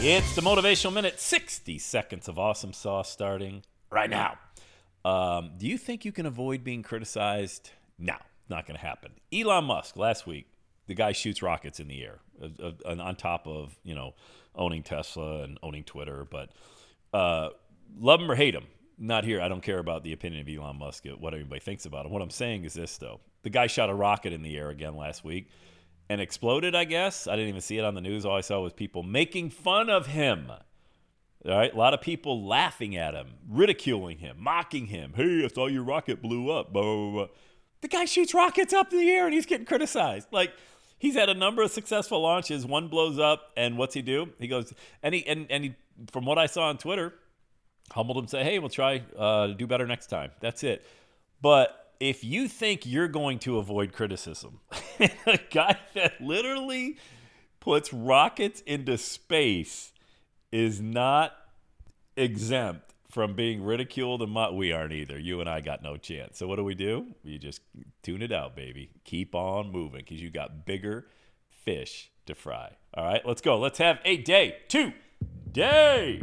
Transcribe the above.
It's the Motivational Minute, 60 seconds of awesome sauce starting right now. Um, do you think you can avoid being criticized? No, not going to happen. Elon Musk, last week, the guy shoots rockets in the air uh, uh, on top of, you know, owning Tesla and owning Twitter. But uh, love him or hate him, not here. I don't care about the opinion of Elon Musk, what anybody thinks about him. What I'm saying is this, though. The guy shot a rocket in the air again last week and exploded, I guess. I didn't even see it on the news. All I saw was people making fun of him. All right, a lot of people laughing at him, ridiculing him, mocking him. Hey, I saw your rocket blew up. Blah, blah, blah. The guy shoots rockets up in the air and he's getting criticized. Like he's had a number of successful launches. One blows up, and what's he do? He goes and he and and he, from what I saw on Twitter, humbled him, say, "Hey, we'll try uh, do better next time." That's it. But if you think you're going to avoid criticism, a guy that literally puts rockets into space is not exempt from being ridiculed and mo- we aren't either. You and I got no chance. So what do we do? We just tune it out, baby. Keep on moving because you got bigger fish to fry. All right, let's go. Let's have a day two day.